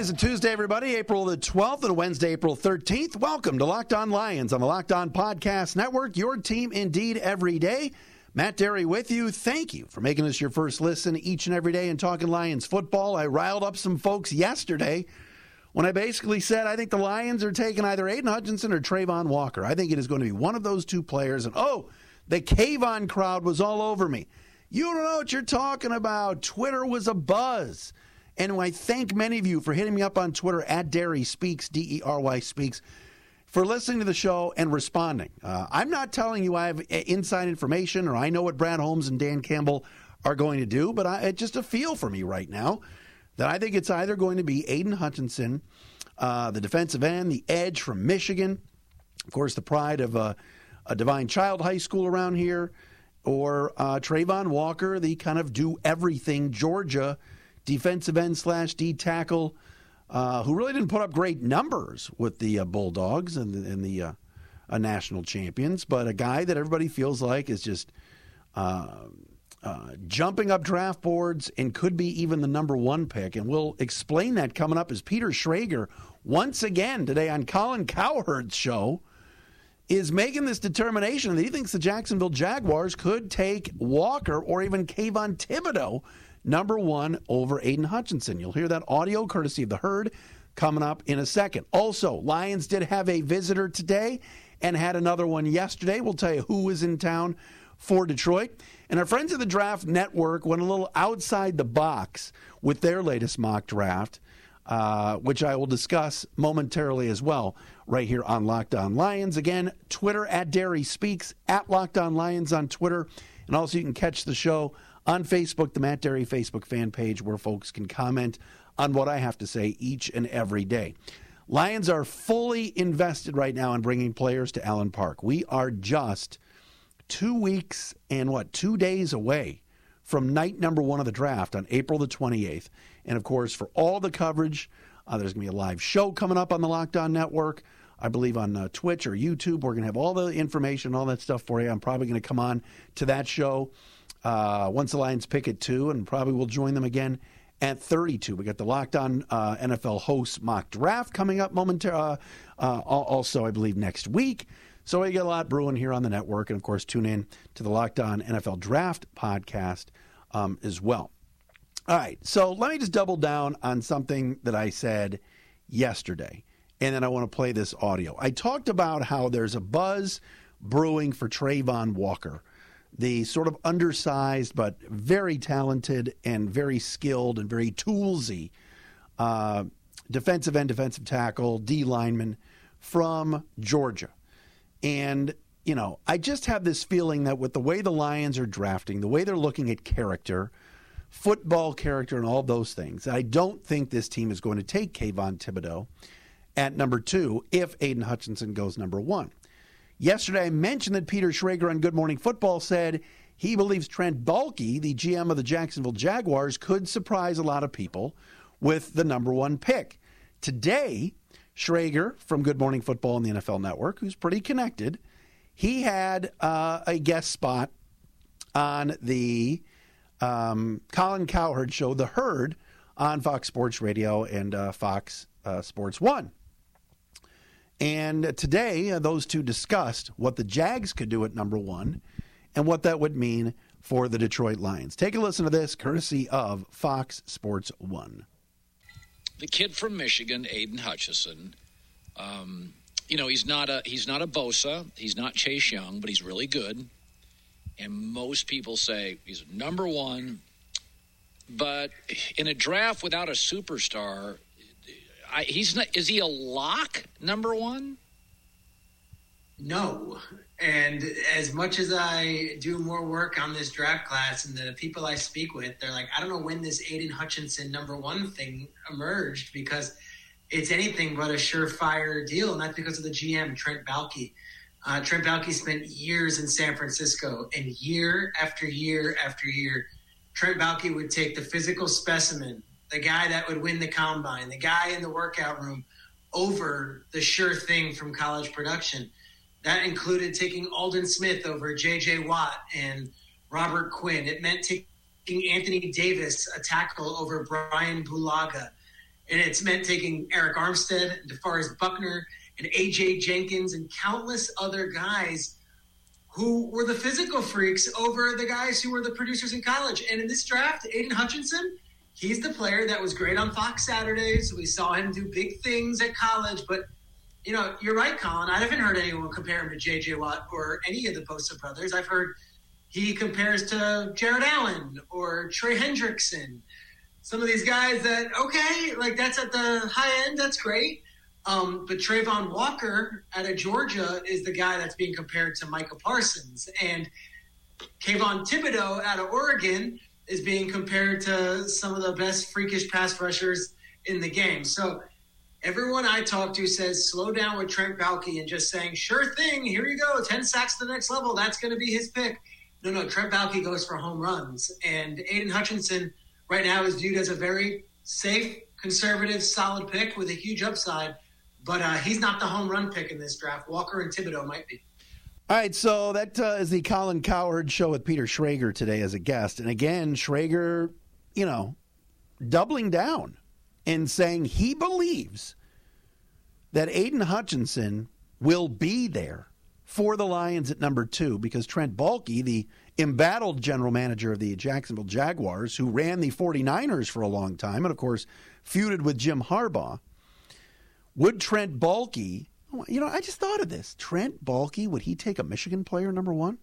Is a Tuesday, everybody, April the 12th and Wednesday, April 13th. Welcome to Locked On Lions on the Locked On Podcast Network, your team indeed every day. Matt Dery with you. Thank you for making us your first listen each and every day and talking Lions football. I riled up some folks yesterday when I basically said I think the Lions are taking either Aidan Hutchinson or Travon Walker. I think it is going to be one of those two players. And oh, the Kayvon crowd was all over me. You don't know what you're talking about. Twitter was a buzz. And I thank many of you for hitting me up on Twitter at Dery Speaks, D E R Y Speaks, for listening to the show and responding. Uh, I'm not telling you I have inside information or I know what Brad Holmes and Dan Campbell are going to do, but I, it's just a feel for me right now that I think it's either going to be Aidan Hutchinson, uh, the defensive end, the edge from Michigan, of course, the pride of uh, a Divine Child High School around here, or uh, Travon Walker, the kind of do everything Georgia defensive end slash D tackle, uh, who really didn't put up great numbers with the uh, Bulldogs and the, and the uh, uh national champions, but a guy that everybody feels like is just uh, uh, jumping up draft boards and could be even the number one pick. And we'll explain that coming up as Peter Schrager, once again today on Colin Cowherd's show, is making this determination that he thinks the Jacksonville Jaguars could take Walker or even Kayvon Thibodeaux number one over Aidan Hutchinson. You'll hear that audio courtesy of the herd coming up in a second. Also, Lions did have a visitor today and had another one yesterday. We'll tell you who was in town for Detroit. And our friends at the Draft Network went a little outside the box with their latest mock draft, uh, which I will discuss momentarily as well, right here on Locked On Lions. Again, Twitter at Dery Speaks, at Locked On Lions on Twitter. And also, you can catch the show on Facebook, the Matt Dery Facebook fan page, where folks can comment on what I have to say each and every day. Lions are fully invested right now in bringing players to Allen Park. We are just two weeks and what, two days away from night number one of the draft on April the 28th. And of course, for all the coverage, uh, there's going to be a live show coming up on the Locked On Network. I believe on uh, Twitch or YouTube. We're going to have all the information, all that stuff for you. I'm probably going to come on to that show uh, once the Lions pick at two, and probably will join them again at 32. We got the Locked On uh, NFL host mock draft coming up momentarily. Uh, uh, also, I believe next week. So we got a lot brewing here on the network, and of course, tune in to the Locked On NFL Draft podcast um, as well. All right, so let me just double down on something that I said yesterday, and then I want to play this audio. I talked about how there's a buzz brewing for Travon Walker the sort of undersized but very talented and very skilled and very toolsy uh, defensive end, defensive tackle, D lineman from Georgia. And, you know, I just have this feeling that with the way the Lions are drafting, the way they're looking at character, football character, and all those things, I don't think this team is going to take Kayvon Thibodeaux at number two if Aiden Hutchinson goes number one. Yesterday, I mentioned that Peter Schrager on Good Morning Football said he believes Trent Baalke, the GM of the Jacksonville Jaguars, could surprise a lot of people with the number one pick. Today, Schrager from Good Morning Football on the NFL Network, who's pretty connected, he had uh, a guest spot on the um, Colin Cowherd show, The Herd, on Fox Sports Radio and uh, Fox uh, Sports One. And today, uh, those two discussed what the Jags could do at number one and what that would mean for the Detroit Lions. Take a listen to this, courtesy of Fox Sports One. The kid from Michigan, Aidan Hutchinson. Um, you know, he's not a he's not a Bosa, he's not Chase Young, but he's really good. And most people say he's number one. But in a draft without a superstar, I, he's not. Is he a lock number one? No. And as much as I do more work on this draft class and the people I speak with, they're like, I don't know when this Aidan Hutchinson number one thing emerged because it's anything but a surefire deal, and that's because of the GM, Trent Baalke. Uh, Trent Baalke spent years in San Francisco, and year after year after year, Trent Baalke would take the physical specimen, the guy that would win the combine, the guy in the workout room, over the sure thing from college production. That included taking Aldon Smith over J.J. Watt and Robert Quinn. It meant taking Anthony Davis, a tackle, over Brian Bulaga. And it's meant taking Arik Armstead, DeForest Buckner, and AJ Jenkins, and countless other guys who were the physical freaks over the guys who were the producers in college. And in this draft, Aidan Hutchinson, he's the player that was great on Fox Saturdays. We saw him do big things at college, but you know, you're right, Colin. I haven't heard anyone compare him to J.J. Watt or any of the Bosa brothers. I've heard he compares to Jared Allen or Trey Hendrickson. Some of these guys that okay, like that's at the high end, that's great. Um, but Travon Walker out of Georgia is the guy that's being compared to Micah Parsons, and Kayvon Thibodeaux out of Oregon is being compared to some of the best freakish pass rushers in the game. So everyone I talk to says slow down with Trent Baalke and just saying sure thing, here you go, ten sacks to the next level. That's going to be his pick. No, no, Trent Baalke goes for home runs, and Aidan Hutchinson right now is viewed as a very safe, conservative, solid pick with a huge upside. But uh, he's not the home run pick in this draft. Walker and Thibodeaux might be. All right, so that uh, is the Colin Cowherd show with Peter Schrager today as a guest. And again, Schrager, you know, doubling down and saying he believes that Aidan Hutchinson will be there for the Lions at number two because Trent Baalke, the embattled general manager of the Jacksonville Jaguars, who ran the 49ers for a long time and, of course, feuded with Jim Harbaugh, would Trent Baalke, you know, I just thought of this. Trent Baalke, would he take a Michigan player number one?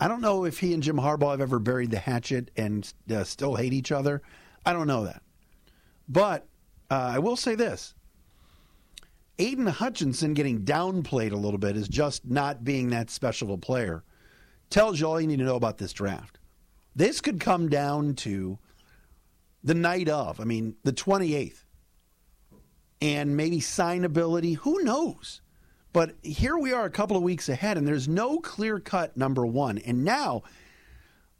I don't know if he and Jim Harbaugh have ever buried the hatchet and uh, still hate each other. I don't know that. But uh, I will say this Aidan Hutchinson getting downplayed a little bit is just not being that special of a player. Tells you all you need to know about this draft. This could come down to the night of, I mean, the 28th, and maybe signability. Who knows? But here we are a couple of weeks ahead, and there's no clear cut number one. And now,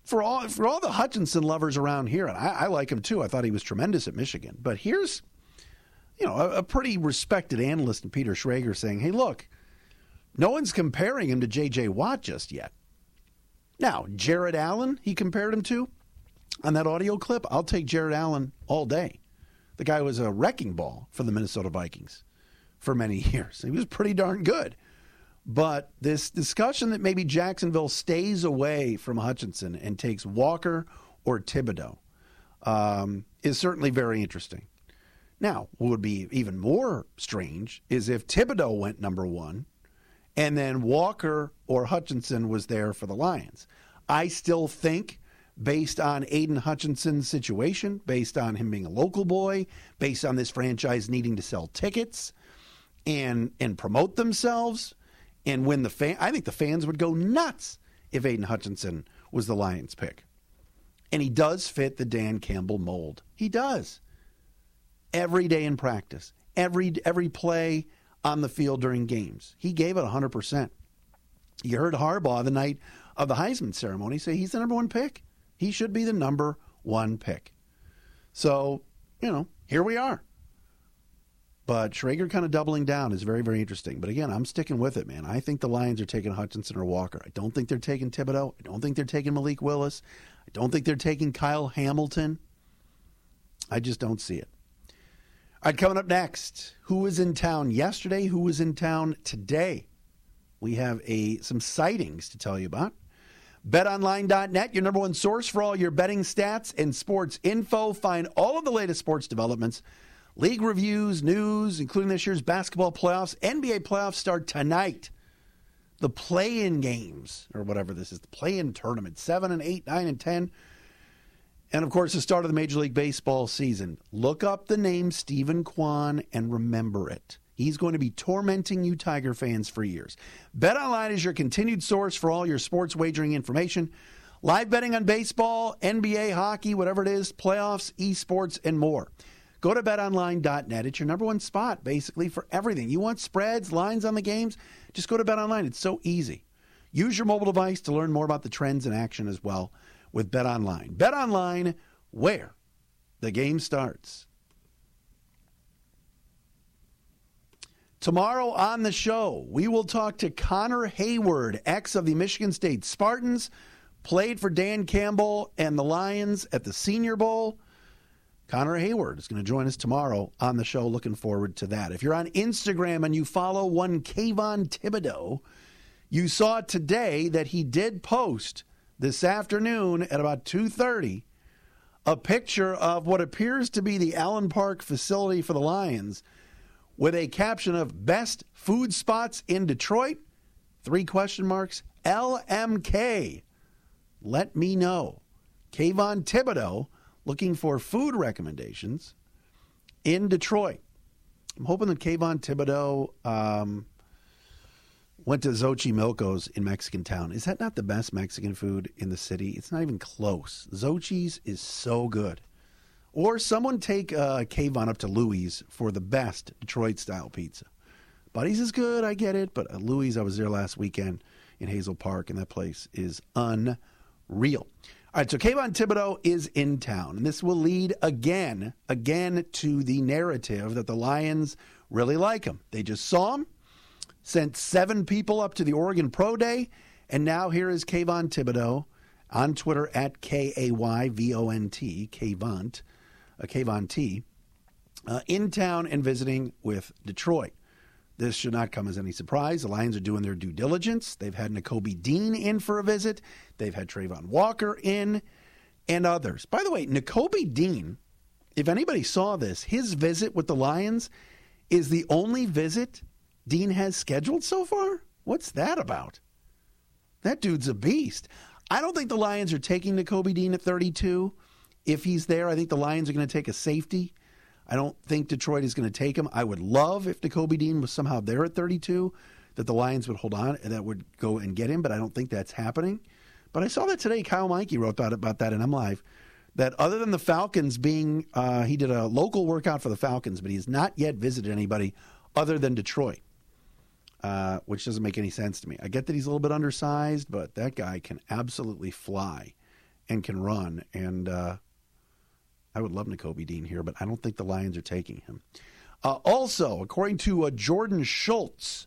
for all for all the Hutchinson lovers around here, and I, I like him too. I thought he was tremendous at Michigan. But here's you know, a, a pretty respected analyst Peter Schrager saying, hey, look, no one's comparing him to J.J. Watt just yet. Now, Jared Allen, he compared him to on that audio clip. I'll take Jared Allen all day. The guy was a wrecking ball for the Minnesota Vikings for many years. He was pretty darn good. But this discussion that maybe Jacksonville stays away from Hutchinson and takes Walker or Thibodeaux um, is certainly very interesting. Now, what would be even more strange is if Thibodeaux went number one and then Walker or Hutchinson was there for the Lions. I still think, based on Aidan Hutchinson's situation, based on him being a local boy, based on this franchise needing to sell tickets and and promote themselves and win the fan, I think the fans would go nuts if Aidan Hutchinson was the Lions pick. And he does fit the Dan Campbell mold. He does every day in practice, every every play on the field during games. He gave it 100%. You heard Harbaugh the night of the Heisman ceremony say he's the number one pick. He should be the number one pick. So, you know, here we are. But Schrager kind of doubling down is very, very interesting. But again, I'm sticking with it, man. I think the Lions are taking Hutchinson or Walker. I don't think they're taking Thibodeaux. I don't think they're taking Malik Willis. I don't think they're taking Kyle Hamilton. I just don't see it. All right, coming up next, who was in town yesterday? Who was in town today? We have a some sightings to tell you about. BetOnline.net, your number one source for all your betting stats and sports info. Find all of the latest sports developments, league reviews, news, including this year's basketball playoffs. NBA playoffs start tonight. The play-in games, or whatever this is, the play-in tournament, seven and eight, nine and ten and of course, the start of the Major League Baseball season. Look up the name Steven Kwan and remember it. He's going to be tormenting you Tiger fans for years. BetOnline is your continued source for all your sports wagering information. Live betting on baseball, NBA, hockey, whatever it is, playoffs, esports, and more. Go to betonline.net. It's your number one spot, basically, for everything. You want spreads, lines on the games? Just go to betonline. It's so easy. Use your mobile device to learn more about the trends in action as well with BetOnline. BetOnline, where the game starts. Tomorrow on the show, we will talk to Connor Heyward, ex of the Michigan State Spartans, played for Dan Campbell and the Lions at the Senior Bowl. Connor Heyward is going to join us tomorrow on the show. Looking forward to that. If you're on Instagram and you follow one Kayvon Thibodeaux, you saw today that he did post this afternoon at about 2:30 a picture of what appears to be the Allen Park facility for the Lions with a caption of best food spots in Detroit? Three question marks. LMK. Let me know. Kayvon Thibodeaux looking for food recommendations in Detroit. I'm hoping that Kayvon Thibodeaux um, went to Xochimilco's in Mexican Town. Is that not the best Mexican food in the city? It's not even close. Zochi's is so good. Or someone take uh, Kayvon up to Louis for the best Detroit style pizza. Buddy's is good, I get it, but Louis, I was there last weekend in Hazel Park, and that place is unreal. All right, so Kayvon Thibodeaux is in town, and this will lead again, again to the narrative that the Lions really like him. They just saw him sent seven people up to the Oregon Pro Day, and now here is Kayvon Thibodeaux on Twitter at K A Y V O N T, Kayvon, uh, Kayvon T, uh, in town and visiting with Detroit. This should not come as any surprise. The Lions are doing their due diligence. They've had Nakobe Dean in for a visit. They've had Travon Walker in and others. By the way, Nakobe Dean, if anybody saw this, his visit with the Lions is the only visit Dean has scheduled so far? What's that about? That dude's a beast. I don't think the Lions are taking Nakobe Dean at 32. If he's there, I think the Lions are going to take a safety. I don't think Detroit is going to take him. I would love if Nakobe Dean was somehow there at 32, that the Lions would hold on and that would go and get him, but I don't think that's happening. But I saw that today. Kyle Meinke wrote about, that in M Live. That other than the Falcons being, uh, he did a local workout for the Falcons, but he's not yet visited anybody other than Detroit uh, which doesn't make any sense to me. I get that he's a little bit undersized, but that guy can absolutely fly and can run. And uh, I would love Nakobe Dean here, but I don't think the Lions are taking him. Uh, also, according to uh, Jordan Schultz,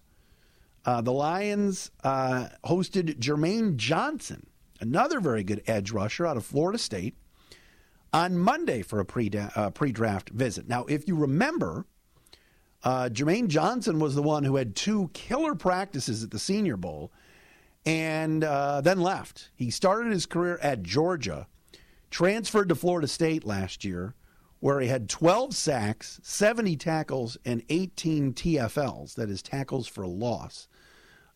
uh, the Lions uh, hosted Jermaine Johnson, another very good edge rusher out of Florida State, on Monday for a pre draft visit. Now, if you remember, uh, Jermaine Johnson was the one who had two killer practices at the Senior Bowl and uh, then left. He started his career at Georgia, transferred to Florida State last year, where he had 12 sacks, 70 tackles, and 18 TFLs, that is, tackles for loss.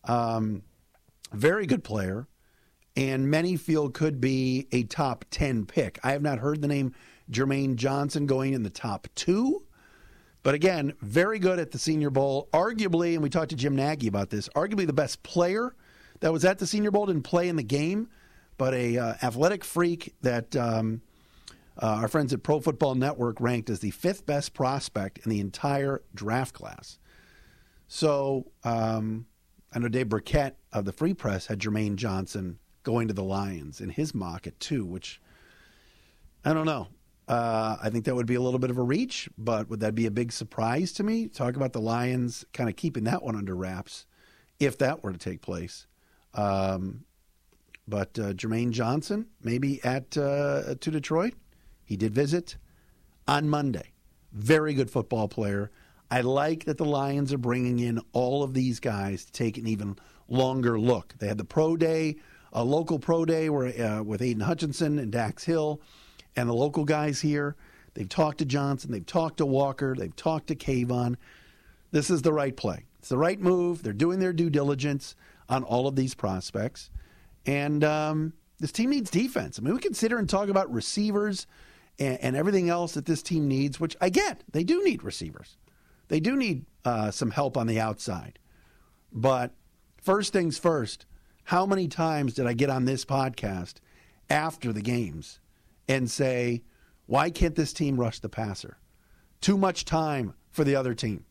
Um, very good player, and many feel could be a top 10 pick. I have not heard the name Jermaine Johnson going in the top two. But again, very good at the Senior Bowl. Arguably, and we talked to Jim Nagy about this, arguably the best player that was at the Senior Bowl didn't play in the game, but a uh, athletic freak that um, uh, our friends at Pro Football Network ranked as the fifth best prospect in the entire draft class. So um, I know Dave Birkett of the Free Press had Jermaine Johnson going to the Lions in his mock at two, which I don't know. Uh, I think that would be a little bit of a reach, but would that be a big surprise to me? Talk about the Lions kind of keeping that one under wraps if that were to take place. Um, but uh, Jermaine Johnson, maybe at uh, to Detroit, he did visit on Monday. Very good football player. I like that the Lions are bringing in all of these guys to take an even longer look. They had the pro day, a local pro day where uh, with Aidan Hutchinson and Dax Hill and the local guys here. They've talked to Johnson, they've talked to Walker, they've talked to Kayvon. This is the right play. It's the right move. They're doing their due diligence on all of these prospects. And um, this team needs defense. I mean, we can sit here and talk about receivers and, and, everything else that this team needs, which I get. They do need receivers, they do need uh, some help on the outside. But first things first, how many times did I get on this podcast after the games and say, why can't this team rush the passer? too much time for the other team,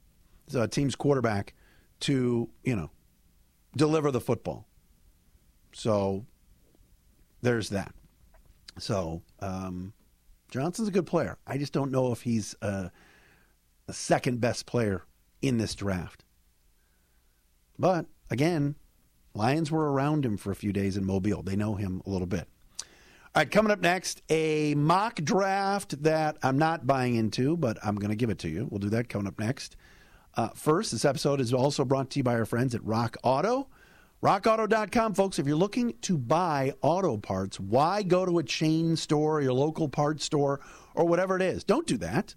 the team's quarterback, to, you know, deliver the football. So there's that. So um, Johnson's a good player. I just don't know if he's uh, the second best player in this draft. But again, Lions were around him for a few days in Mobile. They know him a little bit. All right, coming up next, a mock draft that I'm not buying into, but I'm going to give it to you. We'll do that coming up next. Uh, first, this episode is also brought to you by our friends at Rock Auto. RockAuto.com, folks. If you're looking to buy auto parts, why go to a chain store, or your local parts store, or whatever it is? Don't do that.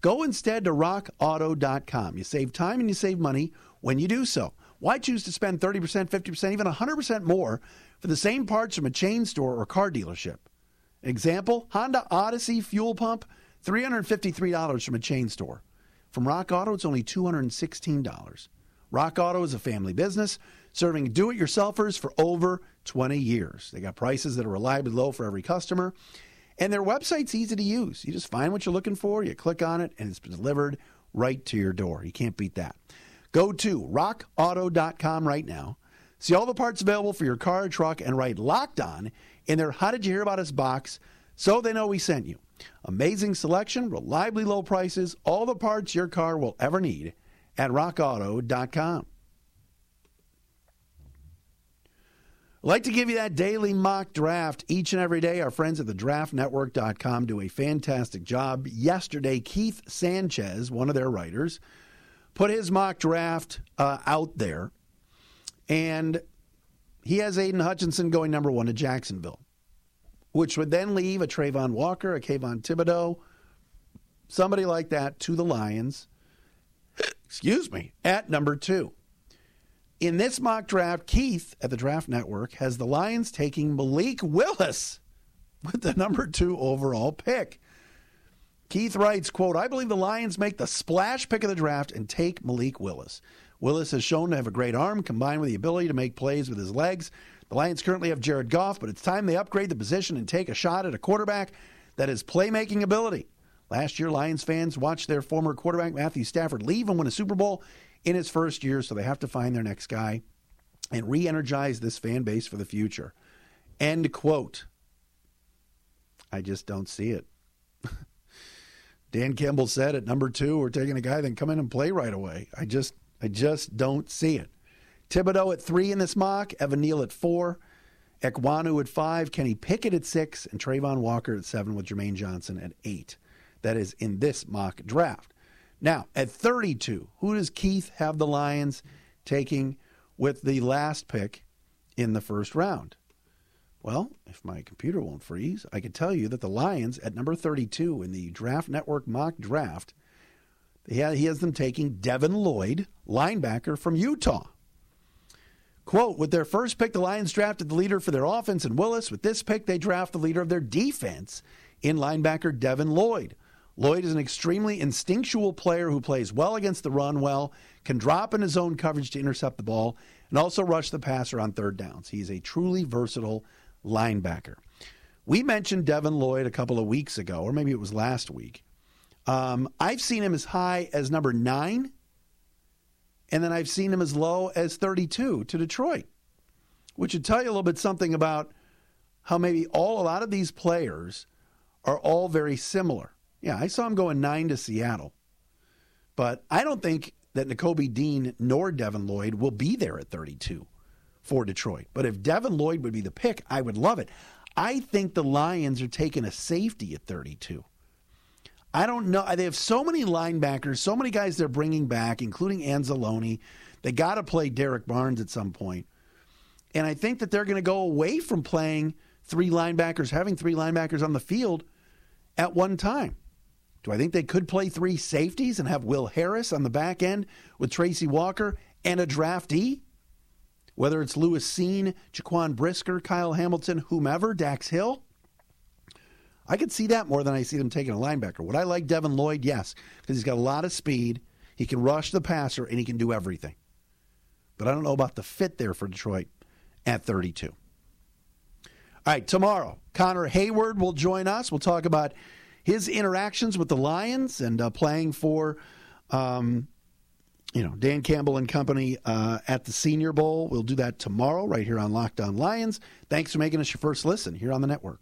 Go instead to RockAuto.com. You save time and you save money when you do so. Why choose to spend 30%, 50%, even 100% more for the same parts from a chain store or car dealership? Example Honda Odyssey fuel pump, $353 from a chain store. From Rock Auto, it's only $216. Rock Auto is a family business serving do it yourselfers for over 20 years. They got prices that are reliably low for every customer, and their website's easy to use. You just find what you're looking for, you click on it, and it's delivered right to your door. You can't beat that. Go to rockauto.com right now. See all the parts available for your car or truck and write locked on in their How Did You Hear About Us box so they know we sent you. Amazing selection, reliably low prices, all the parts your car will ever need at rockauto.com. like to give you that daily mock draft each and every day. Our friends at the draftnetwork.com do a fantastic job. Yesterday, Keith Sanchez, one of their writers, put his mock draft uh, out there, and he has Aidan Hutchinson going number one to Jacksonville, which would then leave a Travon Walker, a Kayvon Thibodeaux, somebody like that to the Lions, excuse me, at number two. In this mock draft, Keith at the Draft Network has the Lions taking Malik Willis with the number two overall pick. Keith writes, quote, I believe the Lions make the splash pick of the draft and take Malik Willis. Willis has shown to have a great arm combined with the ability to make plays with his legs. The Lions currently have Jared Goff, but it's time they upgrade the position and take a shot at a quarterback that has playmaking ability. Last year, Lions fans watched their former quarterback Matthew Stafford leave and win a Super Bowl in his first year, so they have to find their next guy and re energize this fan base for the future. End quote. I just don't see it. Dan Campbell said at number two, we're taking a guy can come in and play right away. I just I just don't see it. Thibodeaux at three in this mock, Evan Neal at four, Ekwonu at five, Kenny Pickett at six, and Travon Walker at seven with Jermaine Johnson at eight. That is in this mock draft. Now, at 32, who does Keith have the Lions taking with the last pick in the first round? Well, if my computer won't freeze, I could tell you that the Lions at number 32 in the Draft Network mock draft, he has them taking Devin Lloyd, linebacker from Utah. Quote, with their first pick, the Lions drafted the leader for their offense in Willis. With this pick, they draft the leader of their defense in linebacker Devin Lloyd. Lloyd is an extremely instinctual player who plays well against the run well, can drop in his zone coverage to intercept the ball, and also rush the passer on third downs. He's a truly versatile linebacker. We mentioned Devin Lloyd a couple of weeks ago, or maybe it was last week. Um, I've seen him as high as number nine, and then I've seen him as low as 32 to Detroit, which would tell you a little bit something about how maybe all a lot of these players are all very similar. Yeah, I saw him going nine to Seattle. But I don't think that Nakobe Dean nor Devin Lloyd will be there at 32 for Detroit. But if Devin Lloyd would be the pick, I would love it. I think the Lions are taking a safety at 32. I don't know. They have so many linebackers, so many guys they're bringing back, including Anzalone. They got to play Derrick Barnes at some point. And I think that they're going to go away from playing three linebackers, having three linebackers on the field at one time. Do I think they could play three safeties and have Will Harris on the back end with Tracy Walker and a draftee? Whether it's Lewis Cine, Jaquan Brisker, Kyle Hamilton, whomever, Dax Hill? I could see that more than I see them taking a linebacker. Would I like Devin Lloyd? Yes, because he's got a lot of speed. He can rush the passer and he can do everything. But I don't know about the fit there for Detroit at 32. All right, tomorrow, Connor Heyward will join us. We'll talk about his interactions with the Lions and uh, playing for, um, you know, Dan Campbell and company uh, at the Senior Bowl. We'll do that tomorrow right here on Locked On Lions. Thanks for making us your first listen here on the network.